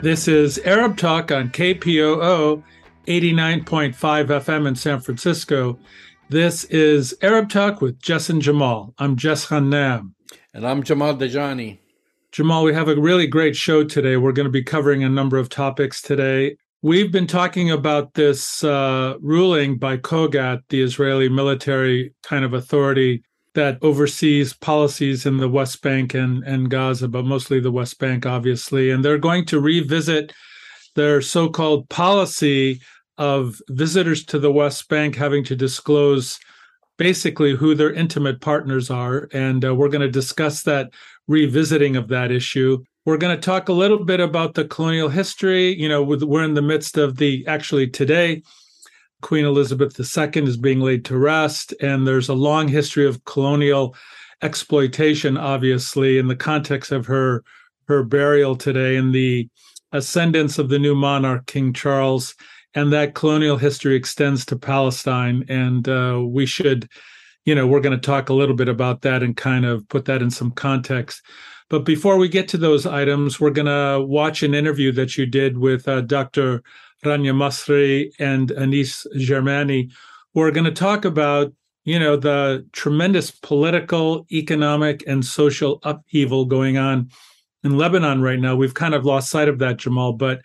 This is Arab Talk on KPOO 89.5 FM in San Francisco. This is Arab Talk with Jess and Jamal. I'm Jess Ghannam. And I'm Jamal Dajani. Jamal, we have a really great show today. We're going to be covering a number of topics today. We've been talking about this uh, ruling by COGAT, the Israeli military kind of authority that oversees policies in the West Bank and, and Gaza, but mostly the West Bank, obviously. And they're going to revisit their so called policy of visitors to the West Bank having to disclose basically who their intimate partners are. And uh, we're going to discuss that revisiting of that issue. We're going to talk a little bit about the colonial history. You know, we're in the midst of the actually today Queen Elizabeth II is being laid to rest, and there's a long history of colonial exploitation, obviously, in the context of her her burial today and the ascendance of the new monarch, King Charles, and that colonial history extends to Palestine. And uh, we should, you know, we're going to talk a little bit about that and kind of put that in some context. But before we get to those items, we're going to watch an interview that you did with uh, Dr. Rania Masri and Anis Germani, who are going to talk about, you know, the tremendous political, economic, and social upheaval going on in Lebanon right now. We've kind of lost sight of that, Jamal, but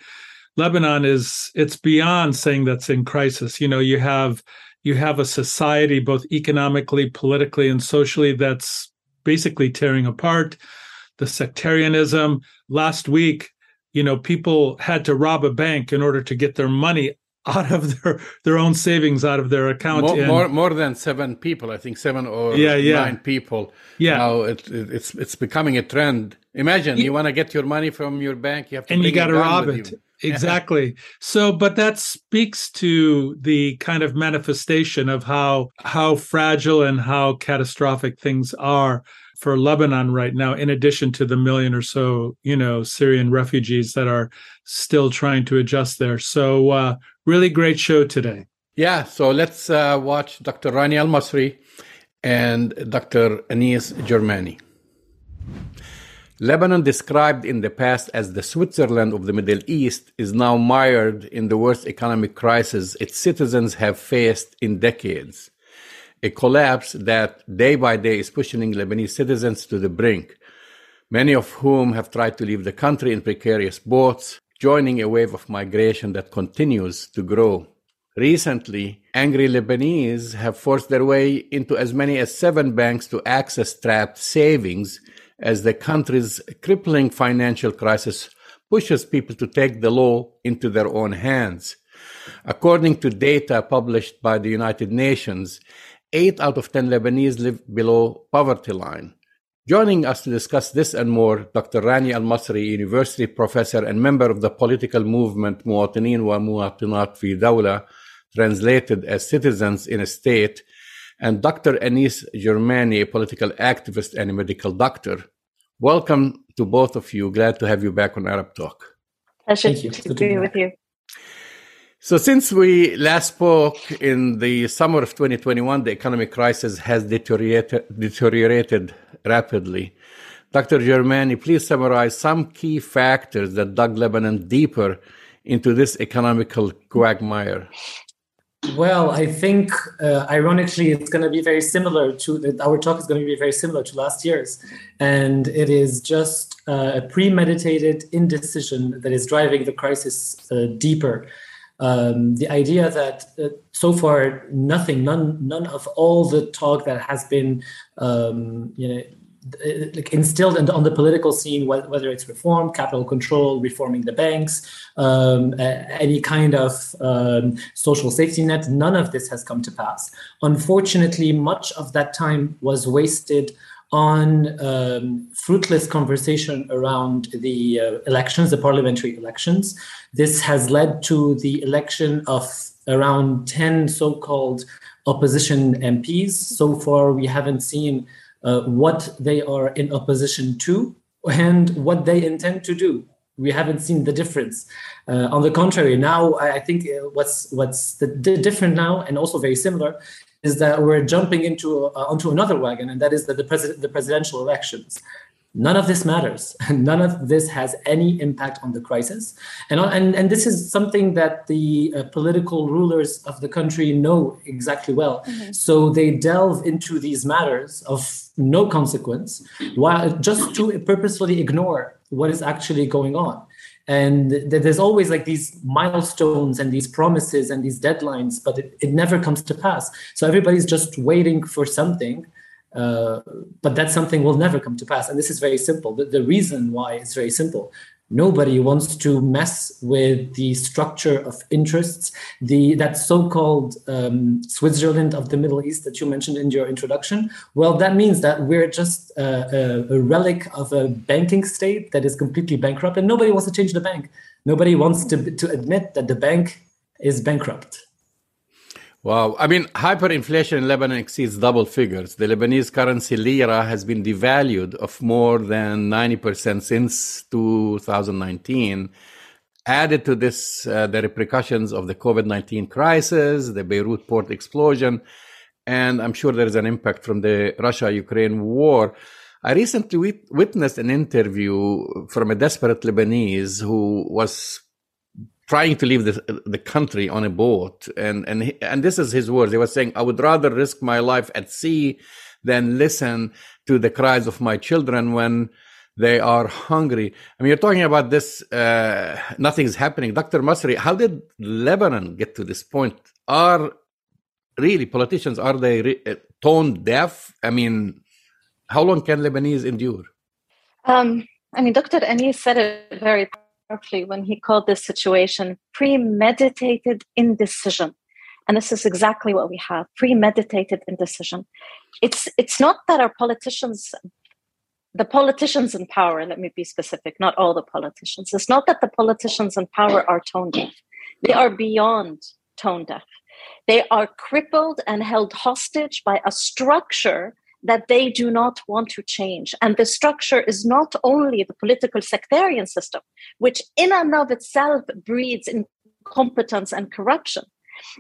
Lebanon is it's beyond saying that's in crisis. You know, you have you have a society both economically, politically, and socially that's basically tearing apart. The sectarianism. Last week, you know people had to rob a bank in order to get their money out of their their own savings out of their account more, more, more, than seven people i think seven or yeah, yeah. nine people. Yeah. Now it, it, it's it's becoming a trend. Imagine you, you want to get your money from your bank you have to and you got to rob it. you. exactly. So but that speaks to the kind of manifestation of how how fragile and how catastrophic things are for Lebanon right now, in addition to the million or so, you know, Syrian refugees that are still trying to adjust there. So, uh, really great show today. Yeah, so let's uh, watch Dr. Rania Al Masri and Dr. Anis Germani. Lebanon, described in the past as the Switzerland of the Middle East, is now mired in the worst economic crisis its citizens have faced in decades a collapse that day by day is pushing Lebanese citizens to the brink, many of whom have tried to leave the country in precarious boats, joining a wave of migration that continues to grow. Recently, angry Lebanese have forced their way into as many as seven banks to access trapped savings as the country's crippling financial crisis pushes people to take the law into their own hands. According to data published by the United Nations, eight out of 10 Lebanese live below poverty line. Joining us to discuss this and more, Dr. Rania Al Masri, University professor and member of the political movement Muwatinin wa Muwatinat fi Dawla, translated as citizens in a state, and Dr. Anis Germani, a political activist and a medical doctor. Welcome to both of you. Glad to have you back on Arab Talk. Pleasure to be with you. So, since we last spoke in the summer of 2021, the economic crisis has deteriorated, deteriorated rapidly. Dr. Germani, please summarize some key factors that dug Lebanon deeper into this economical quagmire. Well, I think, uh, ironically, it's going to be very similar to our talk is going to be very similar to last year's. And it is just uh, a premeditated indecision that is driving the crisis uh, deeper um, the idea that uh, so far nothing, none, none of all the talk that has been, um, you know, like instilled in, on the political scene, whether it's reform, capital control, reforming the banks, um, any kind of um, social safety net, none of this has come to pass. Unfortunately, much of that time was wasted on um, fruitless conversation around the uh, elections, the parliamentary elections. This has led to the election of around 10 so called opposition MPs. So far, we haven't seen uh, what they are in opposition to and what they intend to do. We haven't seen the difference. Uh, on the contrary, now I think uh, what's what's the, the different now and also very similar is that we're jumping into uh, onto another wagon, and that is the the, president, the presidential elections. None of this matters. None of this has any impact on the crisis. And, and, and this is something that the uh, political rulers of the country know exactly well. Mm-hmm. So they delve into these matters of no consequence while just to purposefully ignore what is actually going on and there's always like these milestones and these promises and these deadlines but it, it never comes to pass so everybody's just waiting for something uh, but that something will never come to pass. And this is very simple. The, the reason why it's very simple. Nobody wants to mess with the structure of interests. The that so-called um, switzerland of the middle east that you mentioned in your introduction well that means that we're just a, a, relic of a banking state that is completely bankrupt and nobody wants to change the bank. Nobody wants to, to admit that the bank is bankrupt Wow. I mean, hyperinflation in Lebanon exceeds double figures. The Lebanese currency lira has been devalued of more than 90% since 2019. Added to this, uh, the repercussions of the COVID 19 crisis, the Beirut port explosion, and I'm sure there is an impact from the Russia Ukraine war. I recently witnessed an interview from a desperate Lebanese who was trying to leave the, the country on a boat. And, and, and this is his words. He was saying, I would rather risk my life at sea than listen to the cries of my children when they are hungry. I mean, you're talking about this, uh, nothing's happening. Dr. Masri, how did Lebanon get to this point? Are really politicians, are they re- uh, tone deaf? I mean, how long can Lebanese endure? Um, I mean, Dr. Anis said it very when he called this situation premeditated indecision. And this is exactly what we have premeditated indecision. It's, it's not that our politicians, the politicians in power, let me be specific, not all the politicians, it's not that the politicians in power are tone deaf. They are beyond tone deaf. They are crippled and held hostage by a structure that they do not want to change. And the structure is not only the political sectarian system, which in and of itself breeds incompetence and corruption.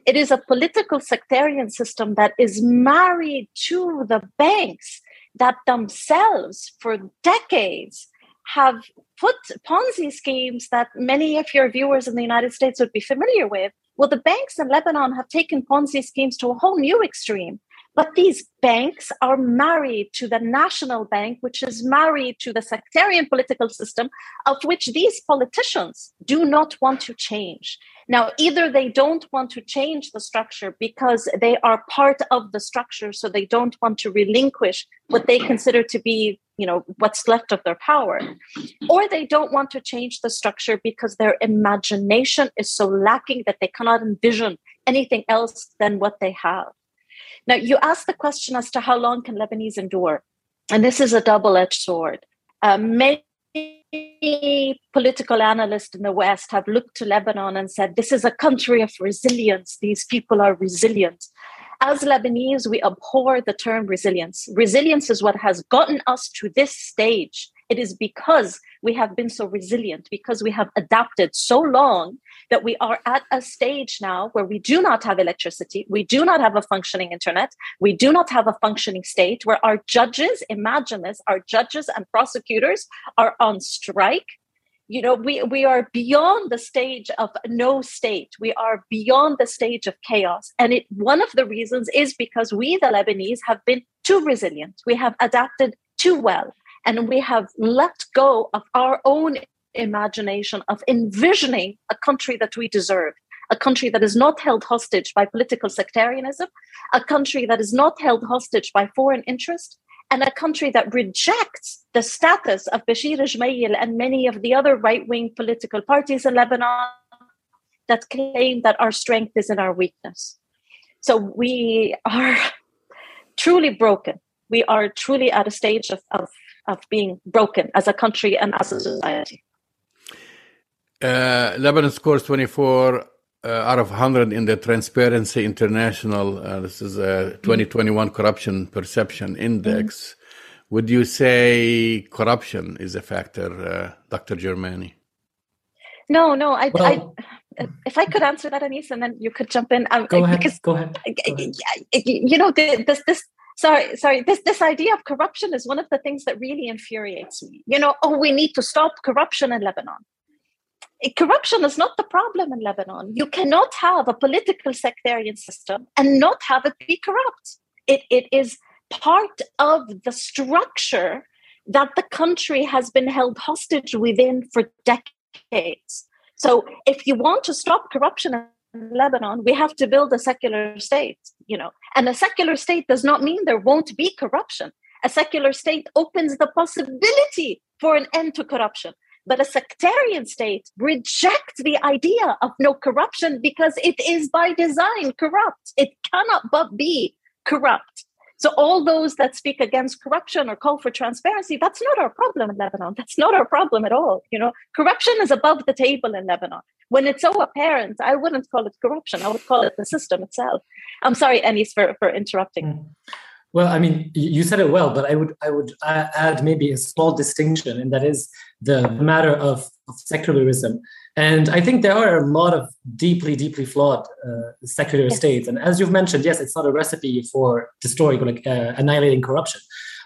It is a political sectarian system that is married to the banks that themselves, for decades, have put Ponzi schemes that many of your viewers in the United States would be familiar with. Well, the banks in Lebanon have taken Ponzi schemes to a whole new extreme but these banks are married to the national bank, which is married to the sectarian political system, of which these politicians do not want to change. Now, either they don't want to change the structure because they are part of the structure, so they don't want to relinquish what they consider to be, you know, what's left of their power, or they don't want to change the structure because their imagination is so lacking that they cannot envision anything else than what they have. Now, you asked the question as to how long can Lebanese endure, and this is a double-edged sword. Uh, many political analysts in the West have looked to Lebanon and said, "This is a country of resilience. These people are resilient." As Lebanese, we abhor the term resilience. Resilience is what has gotten us to this stage. It is because we have been so resilient, because we have adapted so long that we are at a stage now where we do not have electricity, we do not have a functioning internet, we do not have a functioning state, where our judges, imagine this, our judges and prosecutors are on strike. You know, we, we are beyond the stage of no state. We are beyond the stage of chaos. And it one of the reasons is because we, the Lebanese, have been too resilient. We have adapted too well and we have let go of our own imagination of envisioning a country that we deserve a country that is not held hostage by political sectarianism, a country that is not held hostage by foreign interest, and a country that rejects the status of Bashir Gemayel and many of the other right wing political parties in Lebanon that claim that our strength is in our weakness. So we are truly broken. We are truly at a stage of, of, of being broken as a country and as a society. Uh, Lebanon scores 24 uh, out of 100 in the Transparency International. Uh, this is a 2021 Corruption Perception Index. Mm-hmm. Would you say corruption is a factor, uh, Dr. Germani? No, no. I, well, I, if I could answer that, Anis, and then you could jump in. Um, go ahead. Because, go ahead. Go ahead. You know, this, this sorry, sorry. This this idea of corruption is one of the things that really infuriates me. You know, oh, we need to stop corruption in Lebanon. Eh, corruption is not the problem in Lebanon. You cannot have a political sectarian system and not have it be corrupt. It, it is part of the structure that the country has been held hostage within for decades. So if you want to stop corruption in Lebanon, we have to build a secular state, you know. And a secular state does not mean there won't be corruption. A secular state opens the possibility for an end to corruption. But a sectarian state rejects the idea of no corruption because it is by design corrupt. It cannot but be corrupt. So all those that speak against corruption or call for transparency, that's not our problem in Lebanon. That's not our problem at all. You know, corruption is above the table in Lebanon. When it's so apparent, I wouldn't call it corruption. I would call it the system itself. I'm sorry, Anis, for, for interrupting. Mm. Well, I mean, you said it well, but I would I would add maybe a small distinction, and that is the matter of, of secularism. And I think there are a lot of deeply, deeply flawed uh, secular yes. states. And as you've mentioned, yes, it's not a recipe for destroying or like uh, annihilating corruption.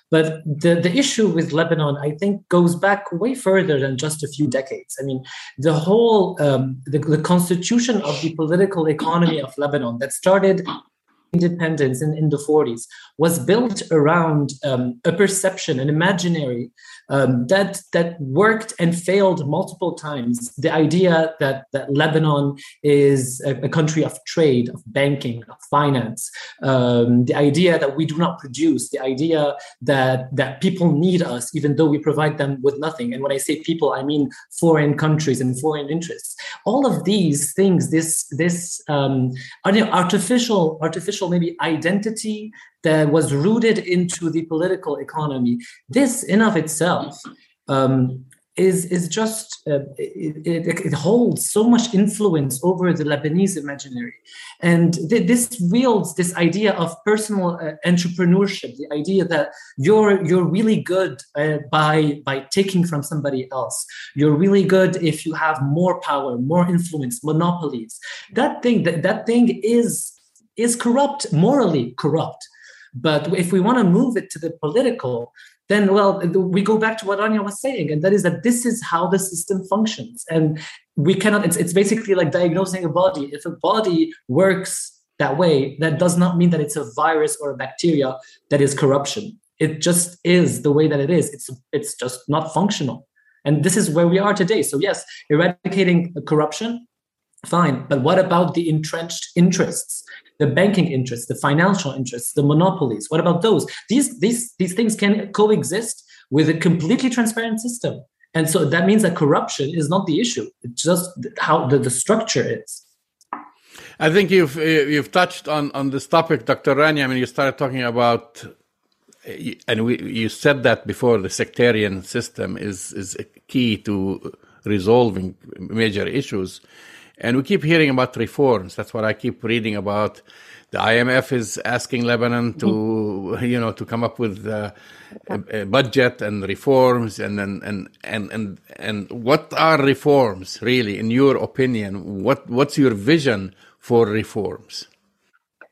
But the, the issue with Lebanon, I think, goes back way further than just a few decades. I mean, the whole um, the, the constitution of the political economy of Lebanon that started independence in, in the 40s was built around um, a perception, an imaginary um, that that worked and failed multiple times. The idea that that Lebanon is a, a country of trade, of banking, of finance. Um, the idea that we do not produce. The idea that that people need us even though we provide them with nothing. And when I say people, I mean foreign countries and foreign interests. All of these things, this this um, artificial artificial maybe identity that was rooted into the political economy. This, in of itself, um, is is just uh, it, it, it, holds so much influence over the Lebanese imaginary, and th- this wields this idea of personal uh, entrepreneurship, the idea that you're you're really good uh, by by taking from somebody else. You're really good if you have more power, more influence, monopolies. That thing that that thing is is corrupt, morally corrupt. But if we want to move it to the political, then well, we go back to what Rania was saying, and that is that this is how the system functions, and we cannot. It's it's basically like diagnosing a body. If a body works that way, that does not mean that it's a virus or a bacteria that is corruption. It just is the way that it is. It's it's just not functional, and this is where we are today. So yes, eradicating corruption, fine, but what about the entrenched interests? the banking interests, the financial interests, the monopolies. What about those? These these these things can coexist with a completely transparent system. And so that means that corruption is not the issue. It's just how the, the structure is. I think you've you've touched on on this topic, Dr. Rania. I mean, you started talking about, and we, you said that before. The sectarian system is is key to resolving major issues. And we keep hearing about reforms. That's what I keep reading about. The IMF is asking Lebanon to, mm-hmm. you know, to come up with uh, a, a, budget and reforms, and and and and and and what are reforms really, in your opinion? What what's your vision for reforms?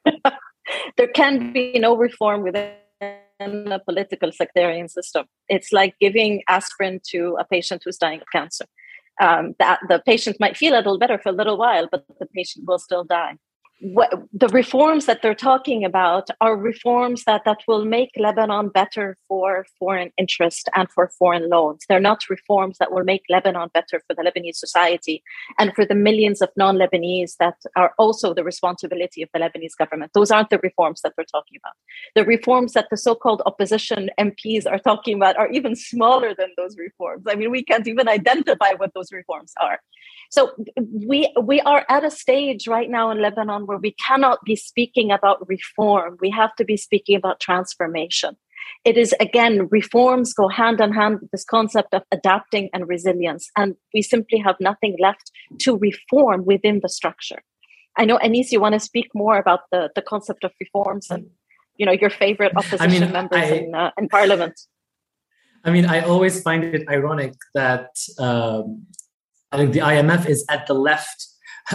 there can be no reform within a political sectarian system. It's like giving aspirin to a patient who's dying of cancer um, that the patient might feel a little better for a little while, but the patient will still die what, the reforms that they're talking about are reforms that, that will make Lebanon better for foreign interest and for foreign loans. They're not reforms that will make Lebanon better for the Lebanese society and for the millions of non Lebanese that are also the responsibility of the Lebanese government. Those aren't the reforms that we're talking about. The reforms that the so called opposition MPs are talking about are even smaller than those reforms. I mean, we can't even identify what those reforms are. So we we are at a stage right now in Lebanon where we cannot be speaking about reform. We have to be speaking about transformation. It is again, reforms go hand in hand with this concept of adapting and resilience. And we simply have nothing left to reform within the structure. I know, Anis, you want to speak more about the, the concept of reforms and you know your favorite opposition I mean, members I, in, uh, in parliament. I mean, I always find it ironic that um, I think the IMF is at the left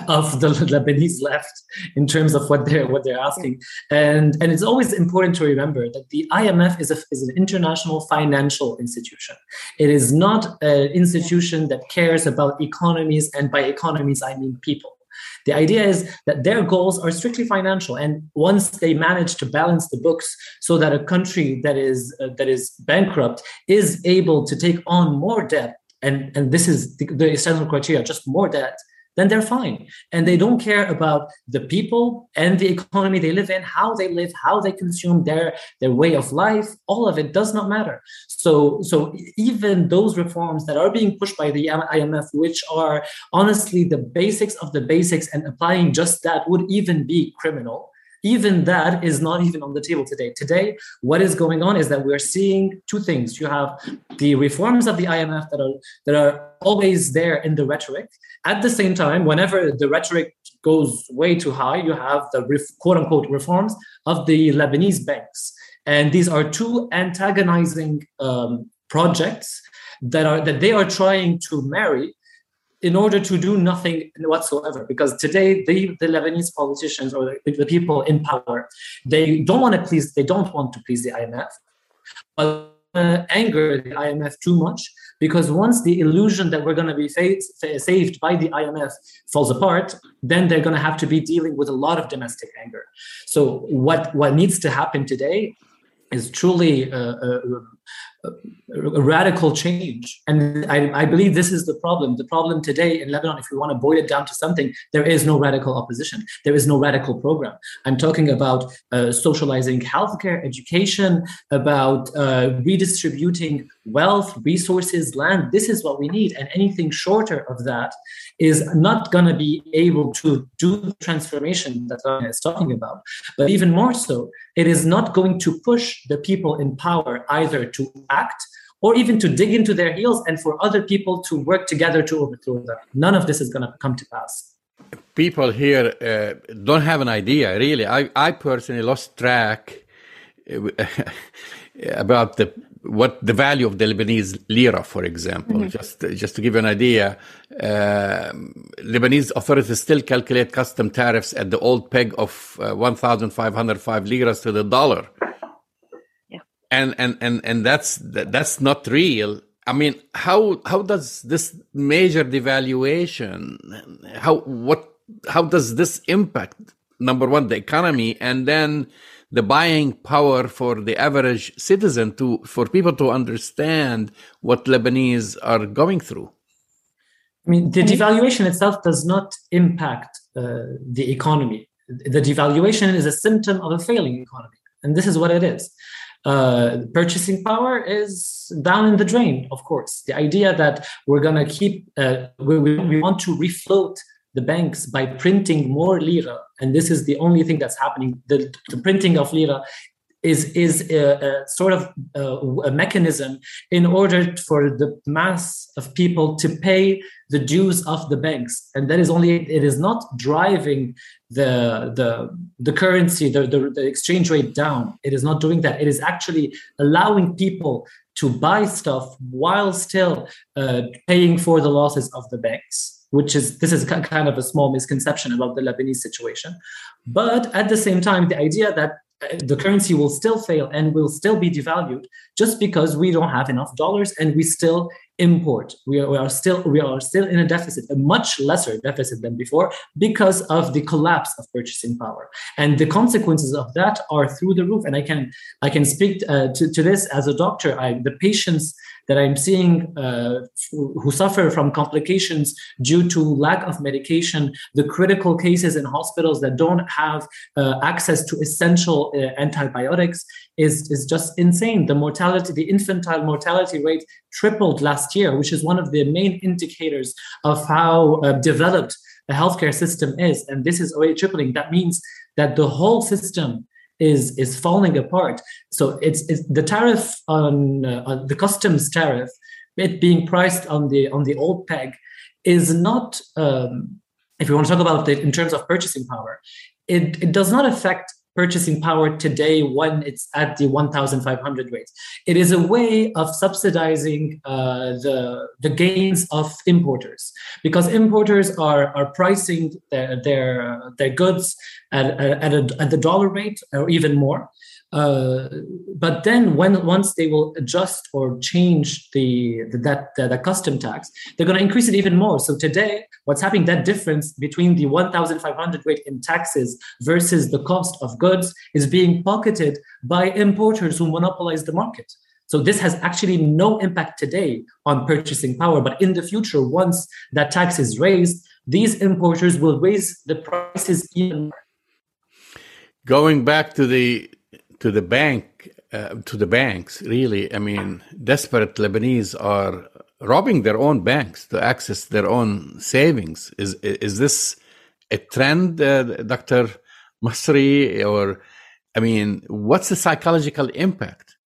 of the Lebanese left in terms of what they're what they're asking. And and it's always important to remember that the IMF is a is an international financial institution. It is not an institution that cares about economies, and by economies I mean people. The idea is that their goals are strictly financial, and once they manage to balance the books so that a country that is uh, that is bankrupt is able to take on more debt, and and this is the, the essential criteria, just more debt, then they're fine. And they don't care about the people and the economy they live in, how they live, how they consume their, their way of life. All of it does not matter. So, so even those reforms that are being pushed by the IMF, which are honestly the basics of the basics and applying just that would even be criminal even that is not even on the table today. Today, what is going on is that we're seeing two things. You have the reforms of the IMF that are that are always there in the rhetoric. At the same time, whenever the rhetoric goes way too high, you have the quote unquote reforms of the Lebanese banks. And these are two antagonizing um, projects that are that they are trying to marry in order to do nothing whatsoever. Because today, the, the Lebanese politicians or the, the people in power, they don't want to please, they don't want to please the IMF, but uh, anger the IMF too much because once the illusion that we're going to be saved by the IMF falls apart, then they're going to have to be dealing with a lot of domestic anger. So what what needs to happen today is truly uh, uh, a radical change. And I, I, believe this is the problem. The problem today in Lebanon, if we want to boil it down to something, there is no radical opposition. There is no radical program. I'm talking about uh, socializing healthcare, education, about uh, redistributing wealth, resources, land. This is what we need. And anything shorter of that is not going to be able to do the transformation that Rania is talking about. But even more so, it is not going to push the people in power either to act or even to dig into their heels and for other people to work together to overthrow them. None of this is going to come to pass. People here uh, don't have an idea, really. I, I personally lost track uh, about the what the value of the Lebanese lira, for example. Mm-hmm. Just just to give you an idea, uh, Lebanese authorities still calculate custom tariffs at the old peg of uh, 1,505 liras to the dollar and and and and that's that's not real i mean how how does this major devaluation how what how does this impact number one the economy and then the buying power for the average citizen to for people to understand what lebanese are going through. I mean the devaluation itself does not impact uh, the economy. The devaluation is a symptom of a failing economy and this is what it is. Uh, purchasing power is down in the drain, of course. The idea that we're going to keep, uh, we, we want to refloat the banks by printing more lira, and this is the only thing that's happening. The, the printing of lira is is a, a sort of a, a, mechanism in order for the mass of people to pay the dues of the banks. And that is only it is not driving the the the currency the, the, the exchange rate down. It is not doing that. It is actually allowing people to buy stuff while still uh, paying for the losses of the banks which is this is kind of a small misconception about the Lebanese situation. But at the same time, the idea that the currency will still fail and will still be devalued just because we don't have enough dollars and we still import. We are, we are still we are still in a deficit, a much lesser deficit than before, because of the collapse of purchasing power. And the consequences of that are through the roof. And I can I can speak uh, to, to this as a doctor. I, the patients that I'm seeing uh, who suffer from complications due to lack of medication, the critical cases in hospitals that don't have uh, access to essential uh, antibiotics is, is just insane. The mortality, the infantile mortality rate tripled last year, which is one of the main indicators of how uh, developed the healthcare system is. And this is already tripling. That means that the whole system is is falling apart. So it's, it's the tariff on, uh, the customs tariff, it being priced on the on the old peg, is not. Um, if we want to talk about it in terms of purchasing power, it, it does not affect purchasing power today when it's at the 1,500 rate. It is a way of subsidizing uh, the, the gains of importers because importers are, are pricing their, their, their goods at, at, a, at the dollar rate or even more. Uh, but then when once they will adjust or change the, the that the, the custom tax they're going to increase it even more. So today what's happening that difference between the 1500 rate in taxes versus the cost of goods is being pocketed by importers who monopolize the market. So this has actually no impact today on purchasing power. But in the future once that tax is raised these importers will raise the prices even more. Going back to the to the bank, uh, to the banks, really. I mean, desperate Lebanese are robbing their own banks to access their own savings. Is is this a trend, uh, Dr. Masri, or I mean, what's the psychological impact?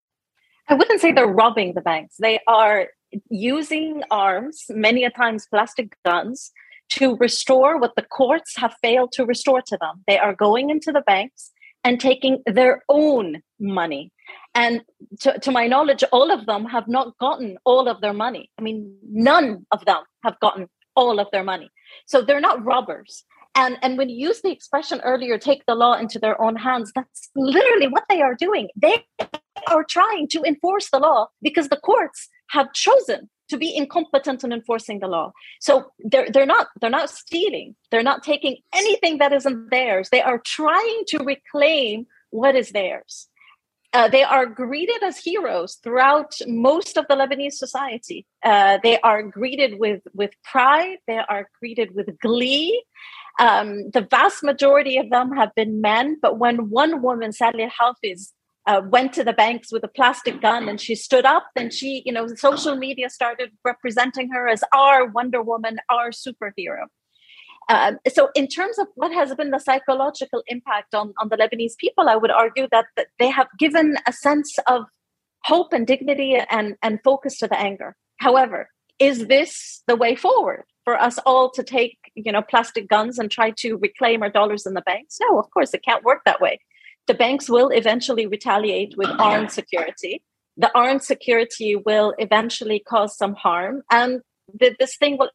I wouldn't say they're robbing the banks. They are using arms, many a times plastic guns, to restore what the courts have failed to restore to them. They are going into the banks and taking their own money. And to, to, my knowledge, all of them have not gotten all of their money. I mean, none of them have gotten all of their money. So they're not robbers. And, and when you use the expression earlier, take the law into their own hands, that's literally what they are doing. They are trying to enforce the law because the courts have chosen to be incompetent in enforcing the law. So they're they're not they're not stealing. They're not taking anything that isn't theirs. They are trying to reclaim what is theirs. Uh, they are greeted as heroes throughout most of the Lebanese society. Uh, they are greeted with with pride. They are greeted with glee. Um, the vast majority of them have been men, but when one woman, Sally Hafiz, uh, went to the banks with a plastic gun and she stood up and she you know social media started representing her as our wonder woman our superhero. Um, so in terms of what has been the psychological impact on, on the lebanese people i would argue that, that they have given a sense of hope and dignity and, and focus to the anger. However is this the way forward for us all to take you know plastic guns and try to reclaim our dollars in the banks? No of course it can't work that way the banks will eventually retaliate with armed security. The armed security will eventually cause some harm, and the, this thing will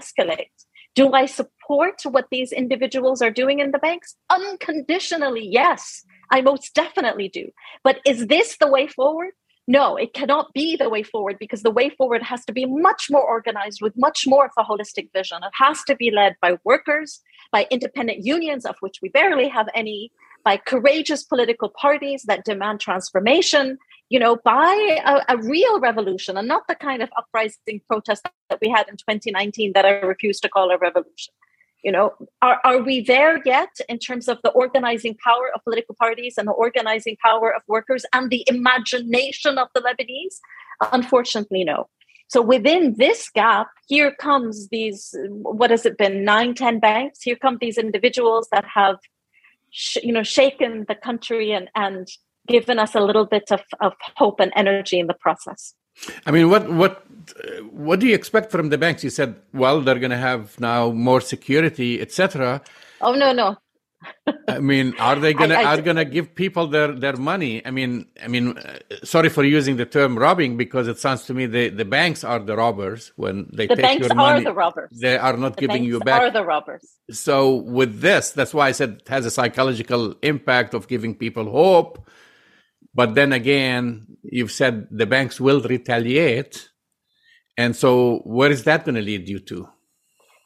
escalate. Do I support what these individuals are doing in the banks? Unconditionally, yes, I most definitely do. But is this the way forward? No, it cannot be the way forward because the way forward has to be much more organized with much more of a holistic vision. It has to be led by workers, by independent unions, of which we barely have any, by courageous political parties that demand transformation, you know, by a, a, real revolution and not the kind of uprising protest that we had in 2019 that I refuse to call a revolution. You know, are, are we there yet in terms of the organizing power of political parties and the organizing power of workers and the imagination of the Lebanese? Unfortunately, no. So within this gap, here comes these, what has it been, nine, ten banks? Here come these individuals that have sh- you know shaken the country and and given us a little bit of, of hope and energy in the process. I mean what what what do you expect from the banks? You said well they're going to have now more security etc oh no no I mean, are they gonna I, I, are gonna give people their their money? I mean, I mean, uh, sorry for using the term robbing because it sounds to me the, the banks are the robbers when they the take your money. The banks are the robbers. They are not the giving you back. Are the robbers? So with this, that's why I said it has a psychological impact of giving people hope. But then again, you've said the banks will retaliate, and so where is that going to lead you to?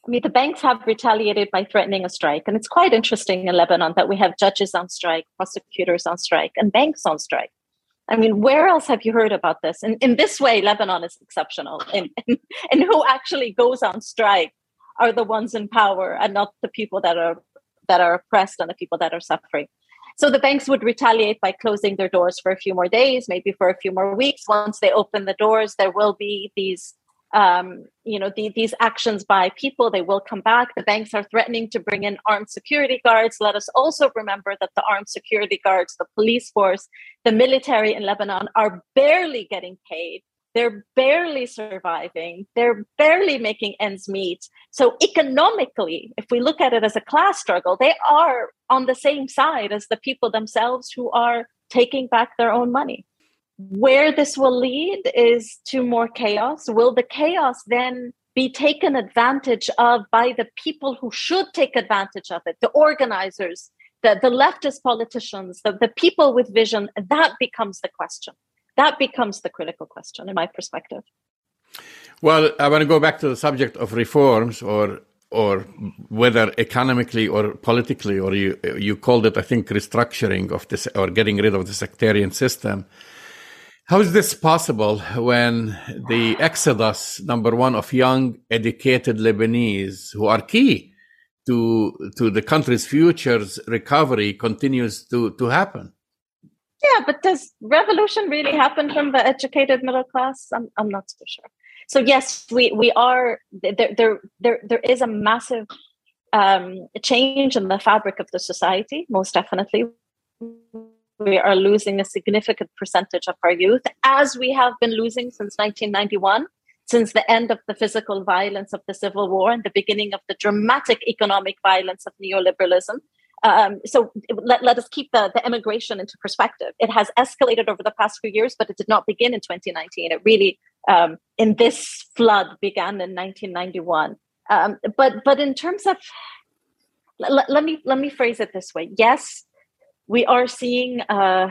I mean, the banks have retaliated by threatening a strike. And it's quite interesting in Lebanon that we have judges on strike, prosecutors on strike, and banks on strike. I mean, where else have you heard about this? And in this way, Lebanon is exceptional. And, and, and who actually goes on strike are the ones in power and not the people that are that are oppressed and the people that are suffering. So the banks would retaliate by closing their doors for a few more days, maybe for a few more weeks. Once they open the doors, there will be these um, you know the, these actions by people they will come back. The banks are threatening to bring in armed security guards. Let us also remember that the armed security guards the police force the military in lebanon are barely getting paid. They're barely surviving. They're barely making ends meet. So economically if we look at it as a class struggle they are on the same side as the people themselves who are taking back their own money where this will lead is to more chaos will the chaos then be taken advantage of by the people who should take advantage of it the organizers the, the leftist politicians the, the people with vision that becomes the question that becomes the critical question in my perspective. Well, I want to go back to the subject of reforms or or whether economically or politically, or you you called it, I think, restructuring of this or getting rid of the sectarian system. How is this possible when the exodus, number one, of young, educated Lebanese who are key to to the country's future's recovery continues to to happen? Yeah, but does revolution really happen from the educated middle class? I'm, I'm not so sure. So yes, we we are there. There there, there is a massive um, change in the fabric of the society. Most definitely, we are losing a significant percentage of our youth, as we have been losing since 1991 since the end of the physical violence of the civil war and the beginning of the dramatic economic violence of neoliberalism um, so let, let us keep the, the immigration into perspective. It has escalated over the past few years, but it did not begin in 2019. It really, um, in this flood, began in 1991. Um, but but in terms of, let me let me phrase it this way. Yes, we are seeing uh,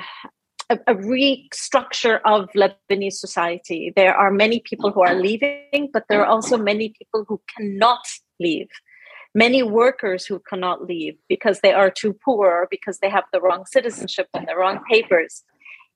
a, a restructure of Lebanese society. There are many people who are leaving, but there are also many people who cannot leave many workers who cannot leave because they are too poor or because they have the wrong citizenship and the wrong papers.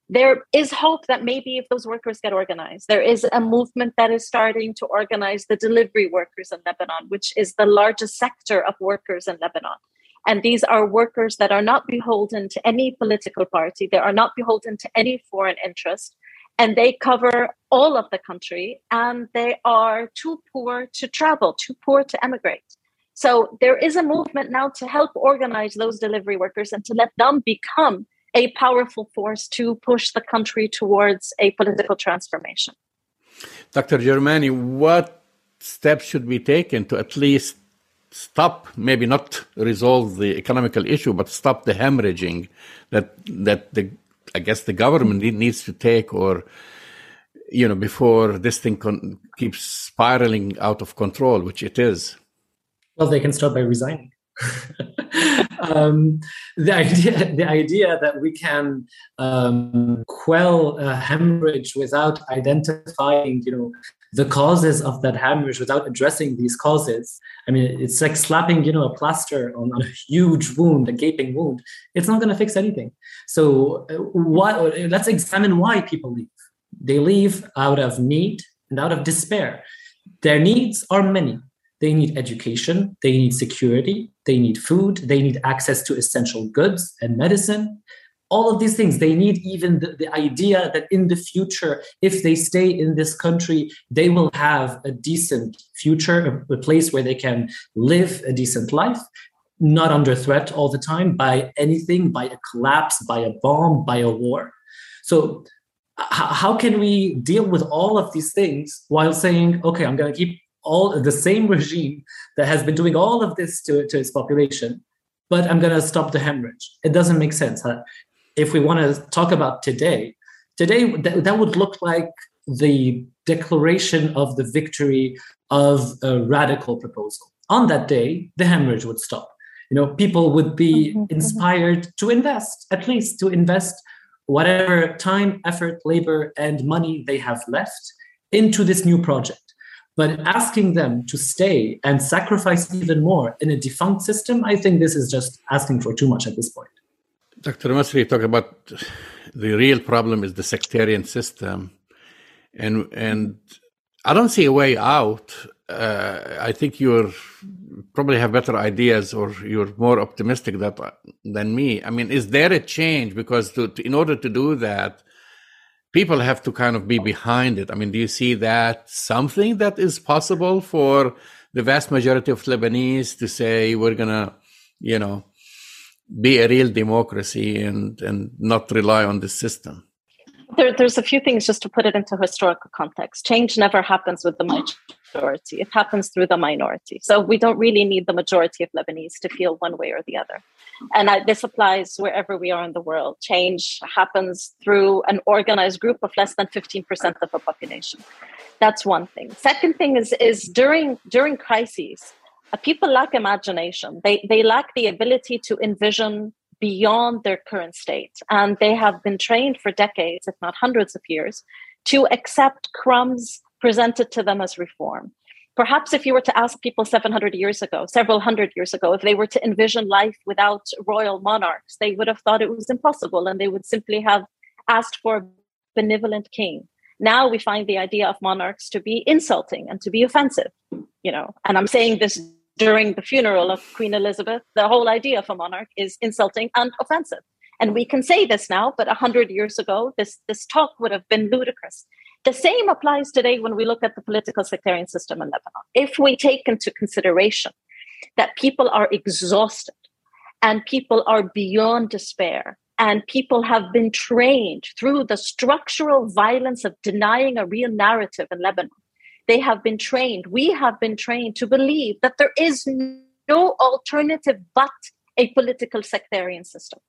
There is hope that maybe if those workers get organized, there is a movement that is starting to organize the delivery workers in Lebanon, which is the largest sector of workers in Lebanon. And these are workers that are not beholden to any political party, they are not beholden to any foreign interest, and they cover all of the country, and they are too poor to travel, too poor to emigrate. So there is a movement now to help organize those delivery workers and to let them become a powerful force to push the country towards a political transformation. Dr. Germani, what steps should be taken to at least stop, maybe not resolve the economical issue, but stop the hemorrhaging that that the I guess the government needs to take, or you know, before this thing con- keeps spiraling out of control, which it is. Well, they can start by resigning. um, the idea, the idea that we can um, quell a hemorrhage without identifying, you know, the causes of that hemorrhage, without addressing these causes. I mean, it's like slapping, you know, a plaster on, a huge wound, a gaping wound. It's not going to fix anything. So, uh, why? Let's examine why people leave. They leave out of need and out of despair. Their needs are many they need education, they need security, they need food, they need access to essential goods and medicine. All of these things, they need even the, the idea that in the future, if they stay in this country, they will have a decent future, a, a place where they can live a decent life, not under threat all the time by anything, by a collapse, by a bomb, by a war. So, how can we deal with all of these things while saying, okay, I'm going to keep all the same regime that has been doing all of this to, to its population, but I'm going to stop the hemorrhage. It doesn't make sense. If we want to talk about today, today that, that would look like the declaration of the victory of a radical proposal. On that day, the hemorrhage would stop. You know, people would be mm-hmm, mm-hmm. inspired to invest, at least to invest whatever time, effort, labor, and money they have left into this new project. But asking them to stay and sacrifice even more in a defunct system, I think this is just asking for too much at this point. Dr. Masri talked about the real problem is the sectarian system. And, and I don't see a way out. Uh, I think you're probably have better ideas or you're more optimistic that, than me. I mean, is there a change? Because to, to, in order to do that, people have to kind of be behind it. I mean, do you see that something that is possible for the vast majority of Lebanese to say we're gonna, you know, be a real democracy and and not rely on the system? there, there's a few things just to put it into historical context. Change never happens with the majority, it happens through the minority. So we don't really need the majority of Lebanese to feel one way or the other. And I, this applies wherever we are in the world. Change happens through an organized group of less than 15% of the population. That's one thing. Second thing is, is during, during crises, Uh, people lack imagination. They, they lack the ability to envision beyond their current state. And they have been trained for decades, if not hundreds of years, to accept crumbs presented to them as reform. Perhaps if you were to ask people 700 years ago, several hundred years ago, if they were to envision life without royal monarchs, they would have thought it was impossible and they would simply have asked for a benevolent king. Now we find the idea of monarchs to be insulting and to be offensive, you know, and I'm saying this during the funeral of Queen Elizabeth, the whole idea of a monarch is insulting and offensive. And we can say this now, but 100 years ago, this, this talk would have been ludicrous. The same applies today when we look at the political sectarian system in Lebanon. If we take into consideration that people are exhausted and people are beyond despair, and people have been trained through the structural violence of denying a real narrative in Lebanon they have been trained, we have been trained to believe that there is no alternative but a political sectarian system.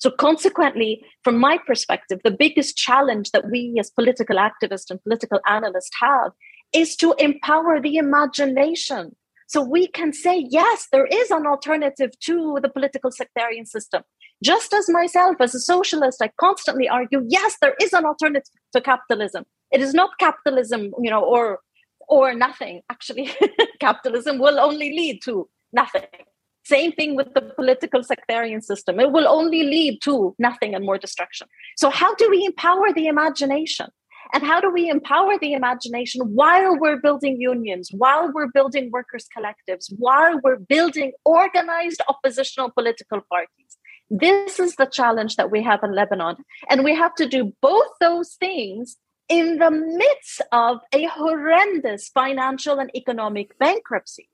So, consequently, from my perspective, the biggest challenge that we as political activists and political analysts have is to empower the imagination. So we can say, yes, there is an alternative to the political sectarian system. Just as myself, as a socialist, I constantly argue, yes, there is an alternative to capitalism. It is not capitalism, you know, or or nothing. Actually, capitalism will only lead to nothing. Same thing with the political sectarian system. It will only lead to nothing and more destruction. So, how do we empower the imagination? And how do we empower the imagination while we're building unions, while we're building workers' collectives, while we're building organized oppositional political parties? This is the challenge that we have in Lebanon. And we have to do both those things in the midst of a horrendous financial and economic bankruptcy,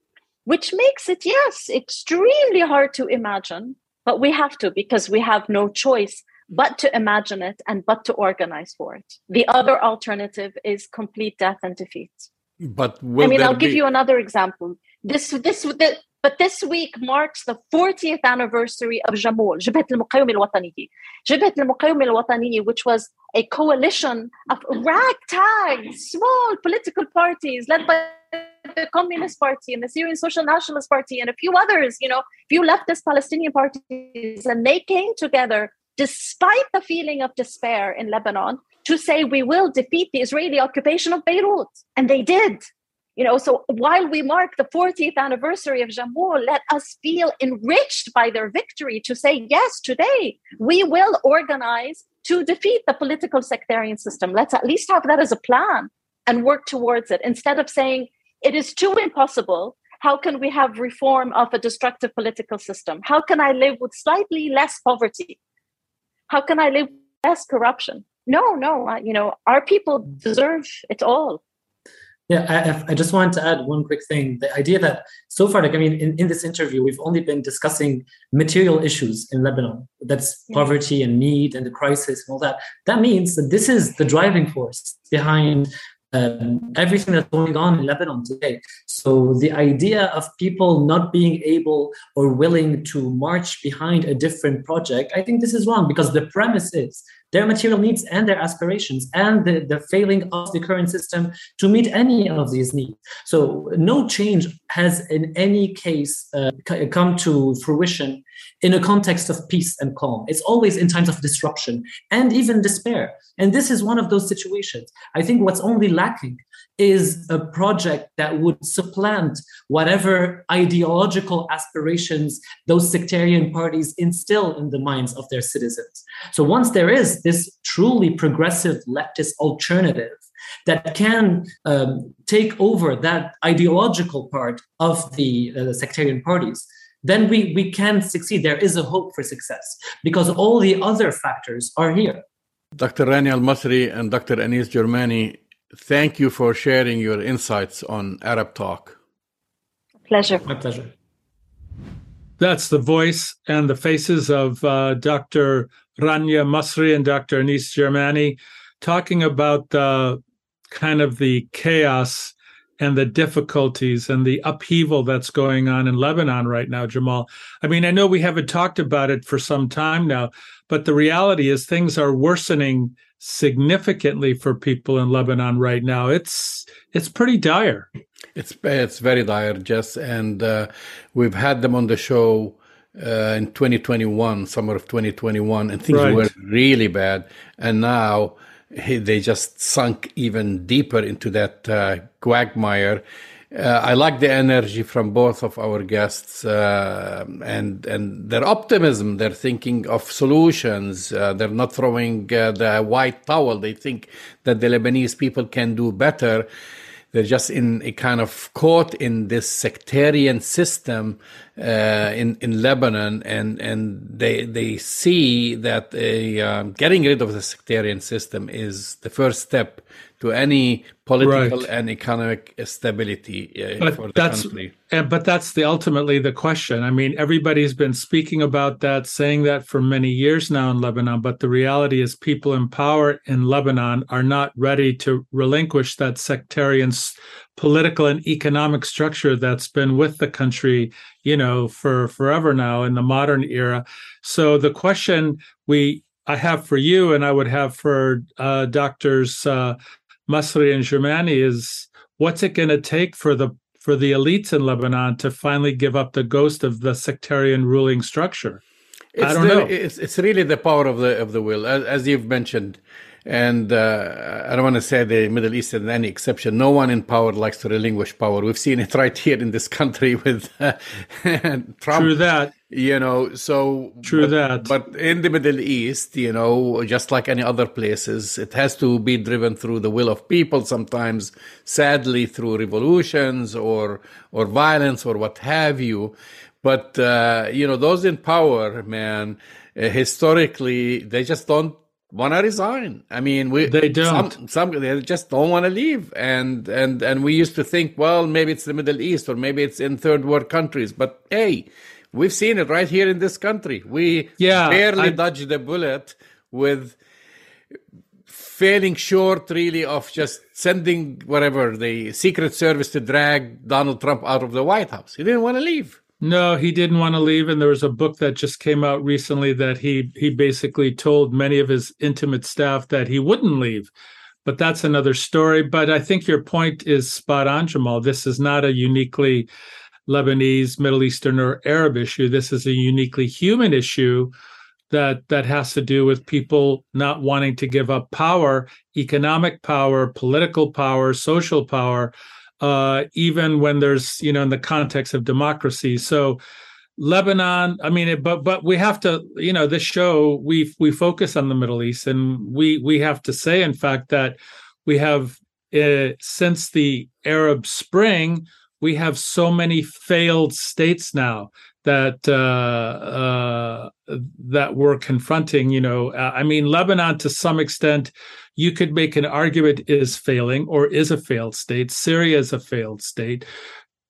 which makes it, yes, extremely hard to imagine, but we have to because we have no choice but to imagine it and but to organize for it. The other alternative is complete death and defeat. But I mean, I'll be... give you another example. This, this, the, but this week marks the 40th anniversary of Jamul, جبهة المقاومة الوطنية. جبهة المقاومة الوطنية, which was a coalition of ragtag, small political parties led by the Communist Party and the Syrian Social Nationalist Party and a few others, you know, a few leftist Palestinian parties. And they came together despite the feeling of despair in Lebanon to say we will defeat the Israeli occupation of Beirut. And they did. You know, so while we mark the 40th anniversary of Jamul, let us feel enriched by their victory to say, yes, today we will organize to defeat the political sectarian system. Let's at least have that as a plan and work towards it instead of saying it is too impossible. How can we have reform of a destructive political system? How can I live with slightly less poverty? How can I live less corruption? No, no, you know, our people deserve it all. Yeah, I, I, just wanted to add one quick thing. The idea that so far, like, I mean, in, in this interview, we've only been discussing material issues in Lebanon. That's yeah. poverty and need and the crisis and all that. That means that this is the driving force behind um, everything that's going on in Lebanon today. So the idea of people not being able or willing to march behind a different project, I think this is wrong because the premise is their material needs and their aspirations and the, the failing of the current system to meet any of these needs. So no change has in any case uh, come to fruition in a context of peace and calm. It's always in times of disruption and even despair. And this is one of those situations. I think what's only lacking is a project that would supplant whatever ideological aspirations those sectarian parties instill in the minds of their citizens. So once there is this truly progressive leftist alternative, that can um, take over that ideological part of the uh, sectarian parties, then we, we can succeed. There is a hope for success because all the other factors are here. Dr. Rania Al Masri and Dr. Anis Germani, thank you for sharing your insights on Arab Talk. Pleasure. My pleasure. That's the voice and the faces of uh, Dr. Rania Masri and Dr. Anis Germani. talking about the kind of the chaos and the difficulties and the upheaval that's going on in Lebanon right now, Jamal. I mean, I know we haven't talked about it for some time now, but the reality is things are worsening significantly for people in Lebanon right now. It's it's pretty dire. It's it's very dire, Jess, and uh, we've had them on the show uh, in 2021, summer of 2021, and things right. were really bad. And now they just sunk even deeper into that uh, quagmire. Uh, I like the energy from both of our guests uh, and and their optimism. They're thinking of solutions. Uh, they're not throwing uh, the white towel. They think that the Lebanese people can do better they're just in a kind of caught in this sectarian system uh, in in Lebanon, and and they they see that a, um, getting rid of the sectarian system is the first step to any political right. and economic stability uh, for the that's, country. But that's the ultimately the question. I mean, everybody's been speaking about that, saying that for many years now in Lebanon. But the reality is, people in power in Lebanon are not ready to relinquish that sectarian political and economic structure that's been with the country, you know, for forever now in the modern era. So the question we I have for you, and I would have for uh, doctors. Uh, Masri and Germani is what's it going to take for the for the elites in Lebanon to finally give up the ghost of the sectarian ruling structure? It's I don't the, know. It's, it's really the power of the of the will, as, as you've mentioned. And uh, I don't want to say the Middle East is any exception. No one in power likes to relinquish power. We've seen it right here in this country with uh, Trump. True that. You know, so true but, that. But in the Middle East, you know, just like any other places, it has to be driven through the will of people. Sometimes, sadly, through revolutions or or violence or what have you. But uh, you know, those in power, man, uh, historically, they just don't want to resign. I mean, we they don't. Some, some they just don't want to leave, and and and we used to think, well, maybe it's the Middle East or maybe it's in third world countries. But hey, we've seen it right here in this country. We yeah, barely I, dodged the bullet with failing short, really, of just sending whatever the Secret Service to drag Donald Trump out of the White House. He didn't want to leave. No, he didn't want to leave, and there was a book that just came out recently that he he basically told many of his intimate staff that he wouldn't leave. But that's another story. But I think your point is spot on, Jamal. This is not a uniquely Lebanese, Middle Eastern, or Arab issue. This is a uniquely human issue that that has to do with people not wanting to give up power, economic power, political power, social power uh, even when there's you know in the context of democracy. So Lebanon, I mean, it, but but we have to, you know, this show we we focus on the Middle East, and we we have to say, in fact, that we have uh, since the Arab Spring, we have so many failed states now that uh, uh, that we're confronting. You know, I mean, Lebanon to some extent you could make an argument is failing or is a failed state. Syria is a failed state.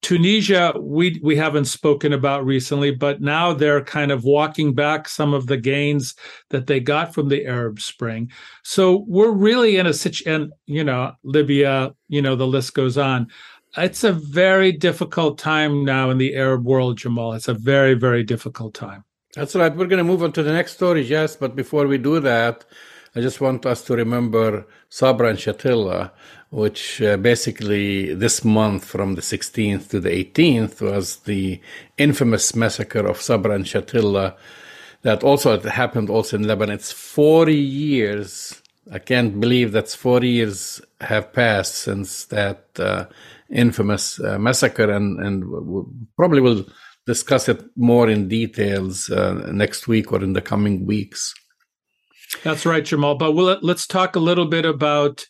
Tunisia, we we haven't spoken about recently, but now they're kind of walking back some of the gains that they got from the Arab Spring. So we're really in a situation, you know, Libya, you know, the list goes on. It's a very difficult time now in the Arab world, Jamal. It's a very, very difficult time. That's right. We're going to move on to the next story, yes. But before we do that, I just want us to remember Sabra and Shatila, which uh, basically this month from the 16th to the 18th was the infamous massacre of Sabra and Shatila that also happened also in Lebanon. It's 40 years. I can't believe that's 40 years have passed since that uh, infamous uh, massacre, and, and we'll, probably will discuss it more in details uh, next week or in the coming weeks. That's right, Jamal. But we'll, let's talk a little bit about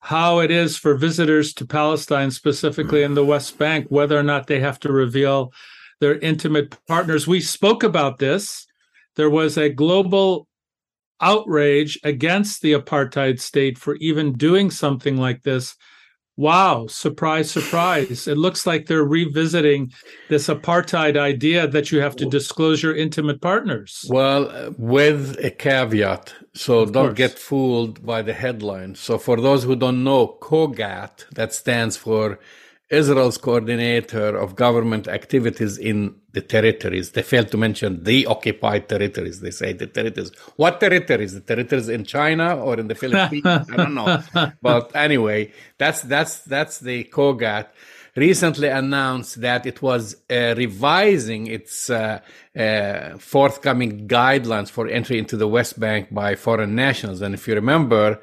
how it is for visitors to Palestine, specifically in the West Bank, whether or not they have to reveal their intimate partners. We spoke about this. There was a global outrage against the apartheid state for even doing something like this Wow, surprise, surprise. it looks like they're revisiting this apartheid idea that you have to disclose your intimate partners. Well, uh, with a caveat. So of don't course. get fooled by the headline. So for those who don't know, COGAT, that stands for Israel's coordinator of government activities in the territories. They failed to mention the occupied territories. They say the territories. What territories? The territories in China or in the Philippines? I don't know. But anyway, that's that's that's the COGAT. Recently announced that it was uh, revising its uh, uh, forthcoming guidelines for entry into the West Bank by foreign nationals. And if you remember,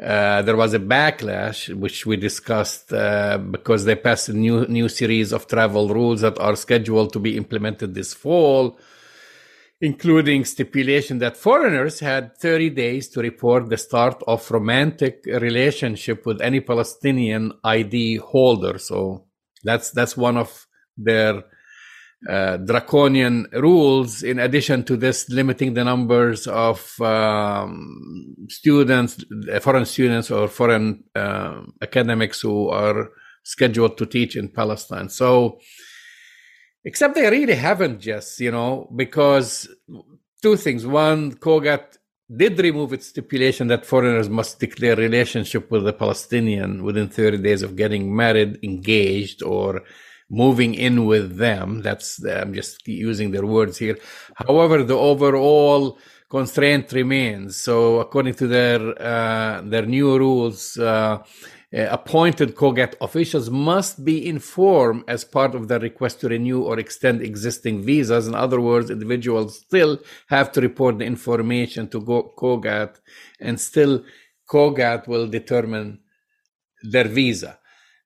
uh, there was a backlash, which we discussed, uh, because they passed a new new series of travel rules that are scheduled to be implemented this fall, including stipulation that foreigners had 30 days to report the start of romantic relationship with any Palestinian ID holder. So that's that's one of their uh, draconian rules in addition to this limiting the numbers of um, students uh, foreign students or foreign uh, academics who are scheduled to teach in palestine. So except they really haven't just you know because two things. One cogat did remove its stipulation that foreigners must declare relationship with a palestinian within 30 days of getting married engaged or moving in with them. That's I'm just using their words here. However, the overall constraint remains. So, according to their uh, their new rules, uh, appointed COGAT officials must be informed as part of their request to renew or extend existing visas. In other words, individuals still have to report the information to COGAT, and still COGAT will determine their visa.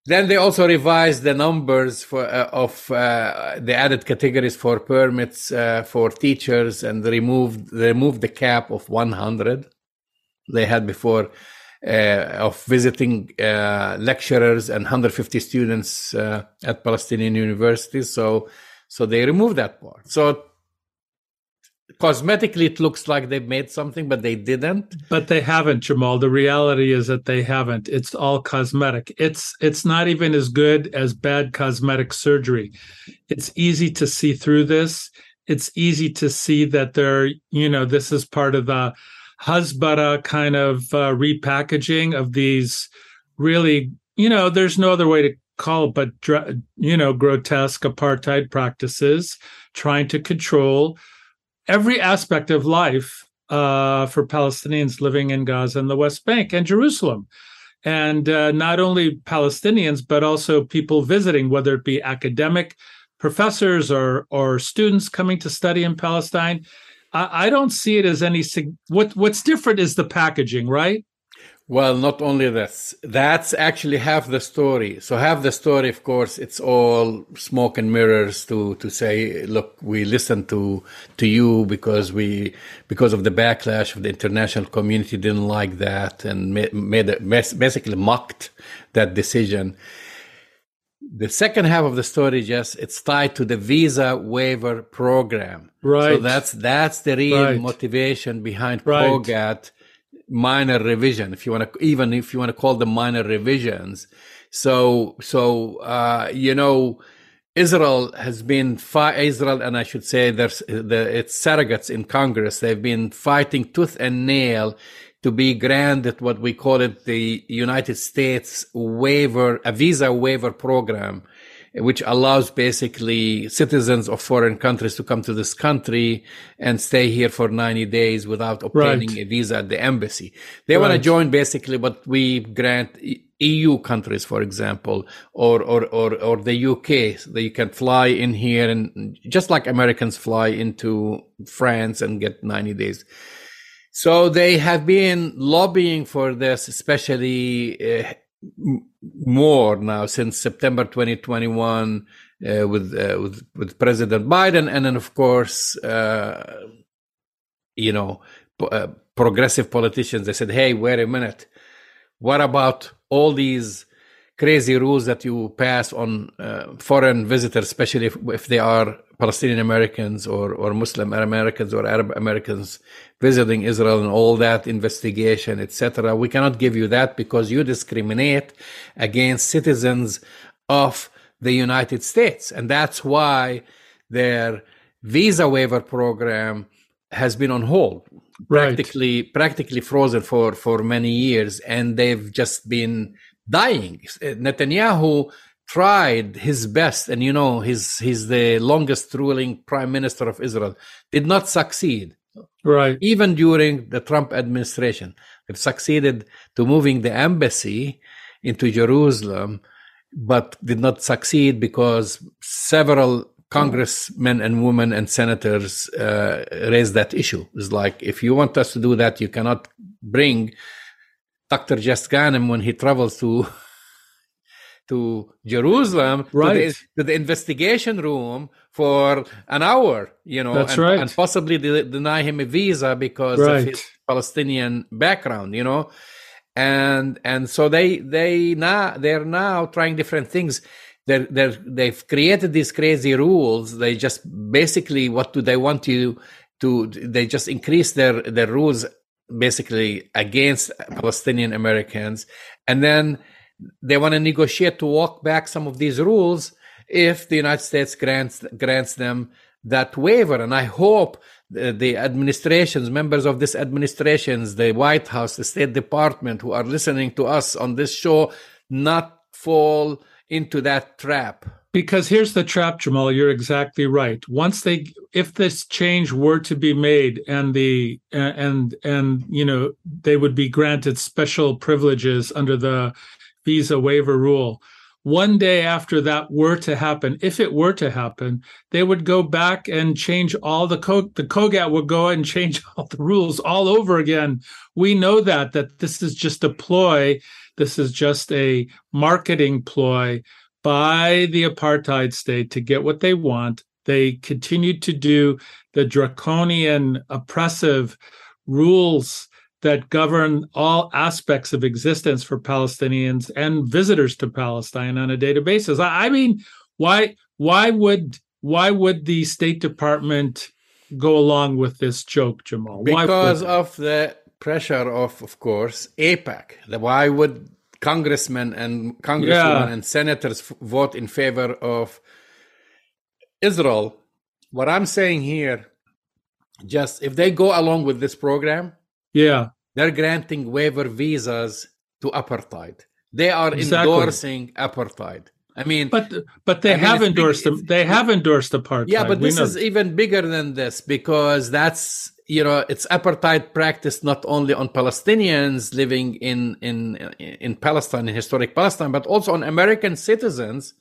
Then they also revised the numbers for, uh, of uh, the added categories for permits uh, for teachers and removed removed the cap of 100 they had before uh, of visiting uh, lecturers and 150 students uh, at Palestinian universities. So so they removed that part. So cosmetically it looks like they've made something but they didn't. But they haven't jamal. The reality is that they haven't. It's all cosmetic. It's it's not even as good as bad cosmetic surgery. It's easy to see through this. It's easy to see that they're you know this is part of the hasbara kind of uh, repackaging of these really you know there's no other way to call it but you know grotesque apartheid practices trying to control every aspect of life uh, for Palestinians living in Gaza and the West Bank and Jerusalem. And uh, not only Palestinians, but also people visiting, whether it be academic professors or, or students coming to study in Palestine. I, I don't see it as any. What, what's different is the packaging, right? Well, not only this, that's actually half the story. So half the story, of course, it's all smoke and mirrors to, to say, look, we listened to, to you because we, because of the backlash of the international community didn't like that and made, made it, basically mocked that decision. The second half of the story, just it's tied to the visa waiver program. Right. So that's, that's the real right. motivation behind right. COGAT minor revision, if you want to, even if you want to call them minor revisions. So, so, uh, you know, Israel has been fi- Israel, and I should say there's the, its surrogates in Congress. They've been fighting tooth and nail to be granted what we call it the United States waiver, a visa waiver program which allows basically citizens of foreign countries to come to this country and stay here for 90 days without obtaining right. a visa at the embassy. They right. want to join basically what we grant EU countries, for example, or, or, or, or the UK. So you can fly in here and just like Americans fly into France and get 90 days. So they have been lobbying for this, especially uh, more now since September 2021 uh, with, uh, with with President Biden, and then of course, uh, you know, uh, progressive politicians. They said, "Hey, wait a minute, what about all these crazy rules that you pass on uh, foreign visitors, especially if, if they are Palestinian Americans or, or Muslim Americans or Arab Americans visiting Israel and all that investigation, etc. We cannot give you that because you discriminate against citizens of the United States. And that's why their visa waiver program has been on hold. Right. Practically practically frozen for, for many years and they've just been dying. Netanyahu tried his best, and you know he's he's the longest ruling prime minister of Israel, did not succeed. Right. Even during the Trump administration, they've succeeded to moving the embassy into Jerusalem, but did not succeed because several congressmen and women and senators uh, raised that issue. It's like if you want us to do that, you cannot bring Dr. Jess Ghanem when he travels to to Jerusalem right. to, the, to, the, investigation room for an hour, you know, That's and, right. and possibly de- deny him a visa because right. of his Palestinian background, you know, and and so they they now they're now trying different things. They're, they're they've created these crazy rules. They just basically what do they want you to? They just increase their their rules basically against Palestinian Americans, and then they want to negotiate to walk back some of these rules if the United States grants grants them that waiver. And I hope the, the administrations, members of this administrations, the White House, the State Department, who are listening to us on this show, not fall into that trap. Because here's the trap, Jamal. You're exactly right. Once they, if this change were to be made, and the and and you know they would be granted special privileges under the visa waiver rule. One day after that were to happen, if it were to happen, they would go back and change all the. The COGAT would go and change all the rules all over again. We know that that this is just a ploy. This is just a marketing ploy by the apartheid state to get what they want. They continue to do the draconian, oppressive rules that govern all aspects of existence for Palestinians and visitors to Palestine on a daily basis. I, mean, why why would why would the State Department go along with this joke, Jamal? Because of the pressure of, of course, AIPAC. Why would congressmen and congresswomen yeah. and senators vote in favor of Israel? What I'm saying here, just if they go along with this program, yeah. They're granting waiver visas to apartheid. They are exactly. endorsing apartheid. I mean, but but they I mean, have endorsed them. They have endorsed apartheid. Yeah, but We this know. is even bigger than this because that's you know it's apartheid practiced not only on Palestinians living in in in Palestine in historic Palestine, but also on American citizens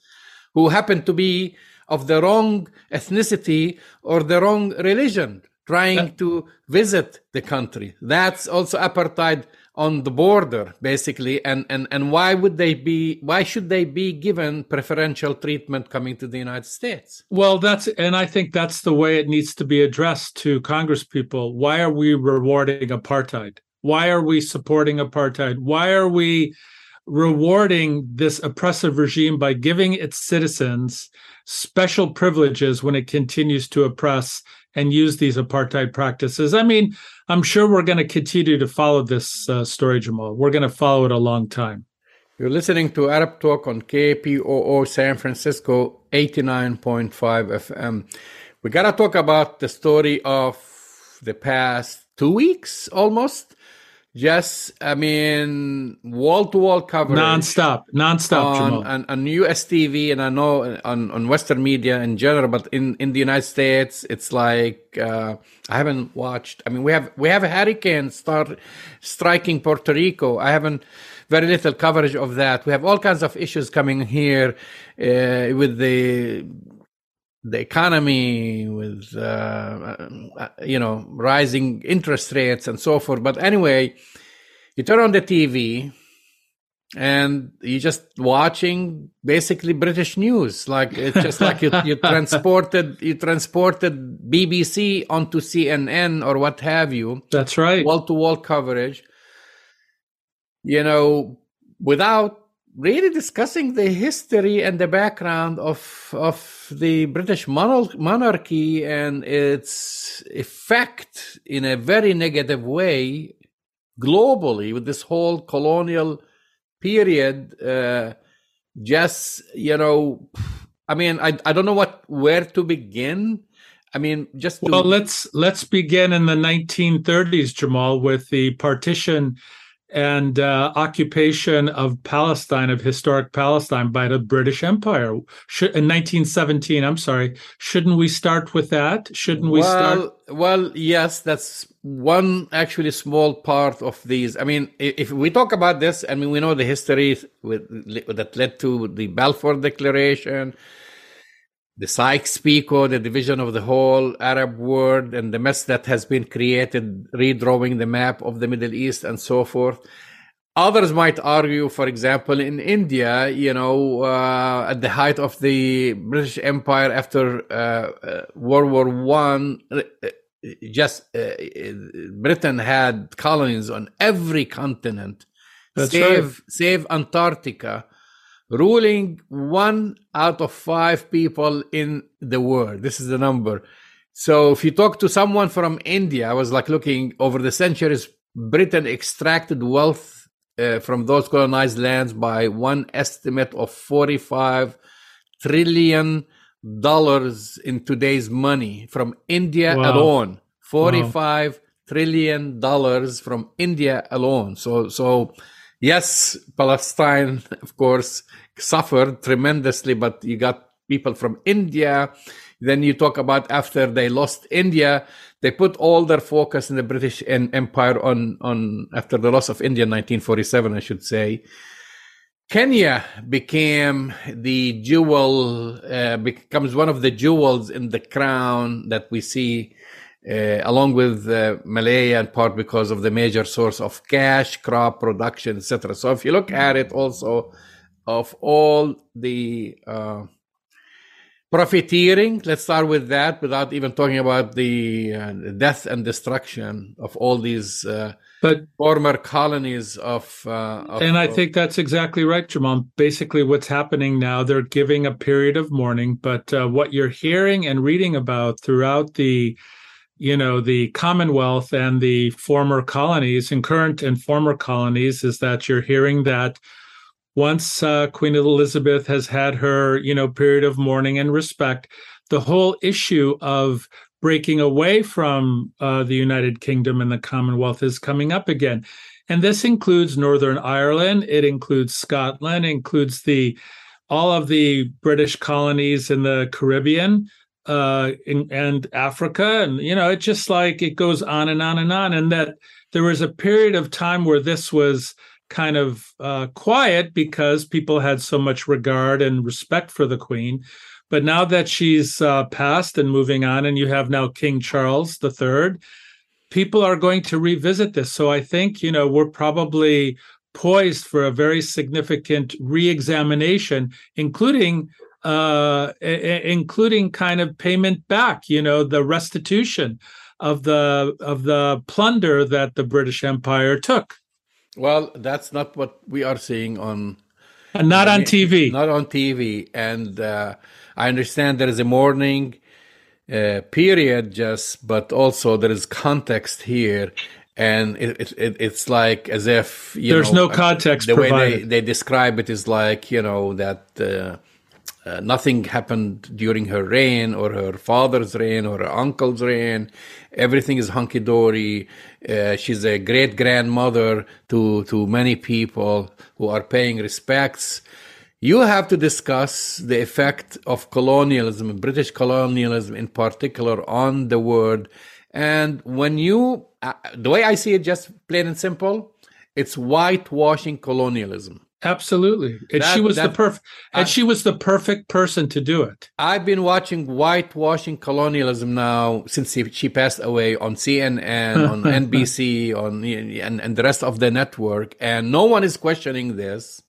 who happen to be of the wrong ethnicity or the wrong religion trying That- to visit the country. That's also apartheid on the border, basically. And, and, and why would they be, why should they be given preferential treatment coming to the United States? Well, that's and I think that's the way it needs to be addressed to Congress people. Why are we rewarding apartheid? Why are we supporting apartheid? Why are we rewarding this oppressive regime by giving its citizens special privileges when it continues to oppress and use these apartheid practices? I mean, I'm sure we're going to continue to follow this uh, story, Jamal. We're going to follow it a long time. You're listening to Arab Talk on KPOO San Francisco 89.5 FM. We got to talk about the story of the past two weeks almost. Just, I mean, wall to wall coverage. Nonstop, nonstop, on, Jamal. on, on US TV and I know on, on Western media in general, but in, in the United States, it's like uh, I haven't watched. I mean, we have we have a hurricane start striking Puerto Rico. I haven't very little coverage of that. We have all kinds of issues coming here uh, with the the economy, with uh, uh, you know rising interest rates and so forth. But anyway, you turn on the TV and you're just watching basically British news. Like it's just like you, you transported you transported BBC onto CNN or what have you, That's right. wall to wall coverage. You know, without really discussing the history and the background of of the British monarchy and its effect in a very negative way globally with this whole colonial period. Uh, just you know, I mean, I I don't know what where to begin. I mean, just to... well, let's let's begin in the 1930s, Jamal, with the partition and uh, occupation of Palestine, of historic Palestine by the British Empire Should, in 1917. I'm sorry. Shouldn't we start with that? Shouldn't we well, start? Well, yes, that's one actually small part of these. I mean, if we talk about this, I mean, we know the history with, that led to the Balfour Declaration the Sykes-Picot, the division of the whole Arab world, and the mess that has been created, redrawing the map of the Middle East and so forth. Others might argue, for example, in India, you know, uh, at the height of the British Empire after uh, uh, World War One, uh, just uh, Britain had colonies on every continent, That's save right. save Antarctica ruling one out of five people in the world. This is the number. So if you talk to someone from India, I was like looking over the centuries, Britain extracted wealth uh, from those colonized lands by one estimate of 45 trillion dollars in today's money from India wow. alone. Forty-five wow. trillion dollars from India alone. So so yes, Palestine, of course, suffered tremendously, but you got people from India. Then you talk about after they lost India, they put all their focus in the British Empire on, on after the loss of India in 1947, I should say. Kenya became the jewel, uh, becomes one of the jewels in the crown that we see uh, along with uh, Malaya, in part because of the major source of cash, crop production, etc. So if you look at it also of all the uh, profiteering, let's start with that without even talking about the uh, death and destruction of all these uh, but former colonies of, uh, of and i think that's exactly right jamal basically what's happening now they're giving a period of mourning but uh, what you're hearing and reading about throughout the you know the commonwealth and the former colonies and current and former colonies is that you're hearing that once uh, queen elizabeth has had her you know period of mourning and respect the whole issue of breaking away from uh, the united kingdom and the commonwealth is coming up again. And this includes northern ireland it includes scotland it includes the all of the british colonies in the caribbean uh, in, and Africa, and you know, it just like it goes on and on and on. And that there was a period of time where this was kind of uh, quiet because people had so much regard and respect for the Queen. But now that she's uh, passed and moving on, and you have now King Charles III, people are going to revisit this. So I think you know we're probably poised for a very significant re-examination, including uh, including kind of payment back, you know, the restitution of the of the plunder that the British Empire took. Well, that's not what we are seeing on. And not on TV. Not on TV, and uh, I understand there is a mourning uh, period, just but also there is context here, and it, it, it's like as if there's know, no context. The provided. way they, they describe it is like you know that uh, uh, nothing happened during her reign or her father's reign or her uncle's reign. Everything is hunky dory. Uh, she's a great grandmother to, to many people who are paying respects. You have to discuss the effect of colonialism, British colonialism in particular, on the world. And when you, uh, the way I see it, just plain and simple, it's whitewashing colonialism Absolutely, and that, she was that, the perfect, and she was the perfect person to do it. I've been watching whitewashing colonialism now since she, she passed away on CNN, on NBC, on and, and the rest of the network, and no one is questioning this.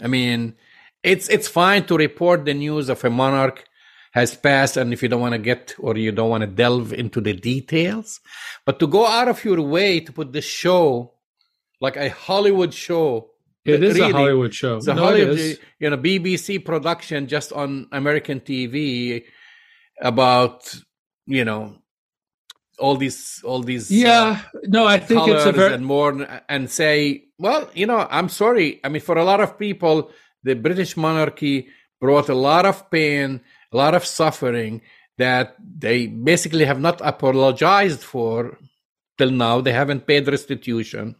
I mean, it's it's fine to report the news of a monarch has passed, and if you don't want to get or you don't want to delve into the details, but to go out of your way to put this show like a Hollywood show It is really, a Hollywood show. It's a no, Hollywood, it you know, BBC production just on American TV about you know all these all these yeah uh, no i think it's a very and more and say well you know i'm sorry. I mean for a lot of people the british monarchy brought a lot of pain a lot of suffering that they basically have not apologized for till now. They haven't paid restitution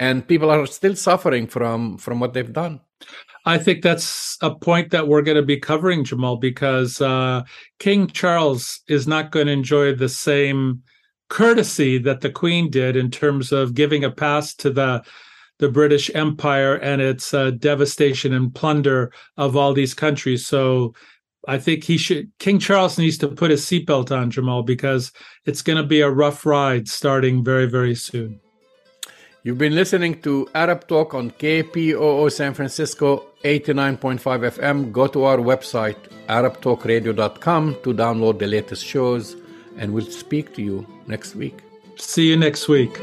and people are still suffering from from what they've done I think that's a point that we're going to be covering, Jamal, because uh, King Charles is not going to enjoy the same courtesy that the Queen did in terms of giving a pass to the the British Empire and its uh, devastation and plunder of all these countries. So I think he should King Charles needs to put his seatbelt on Jamal because it's going to be a rough ride starting very very soon. You've been listening to Arab Talk on KPOO San Francisco 89.5 FM. Go to our website arabtalkradio.com to download the latest shows and we'll speak to you next week. See you next week.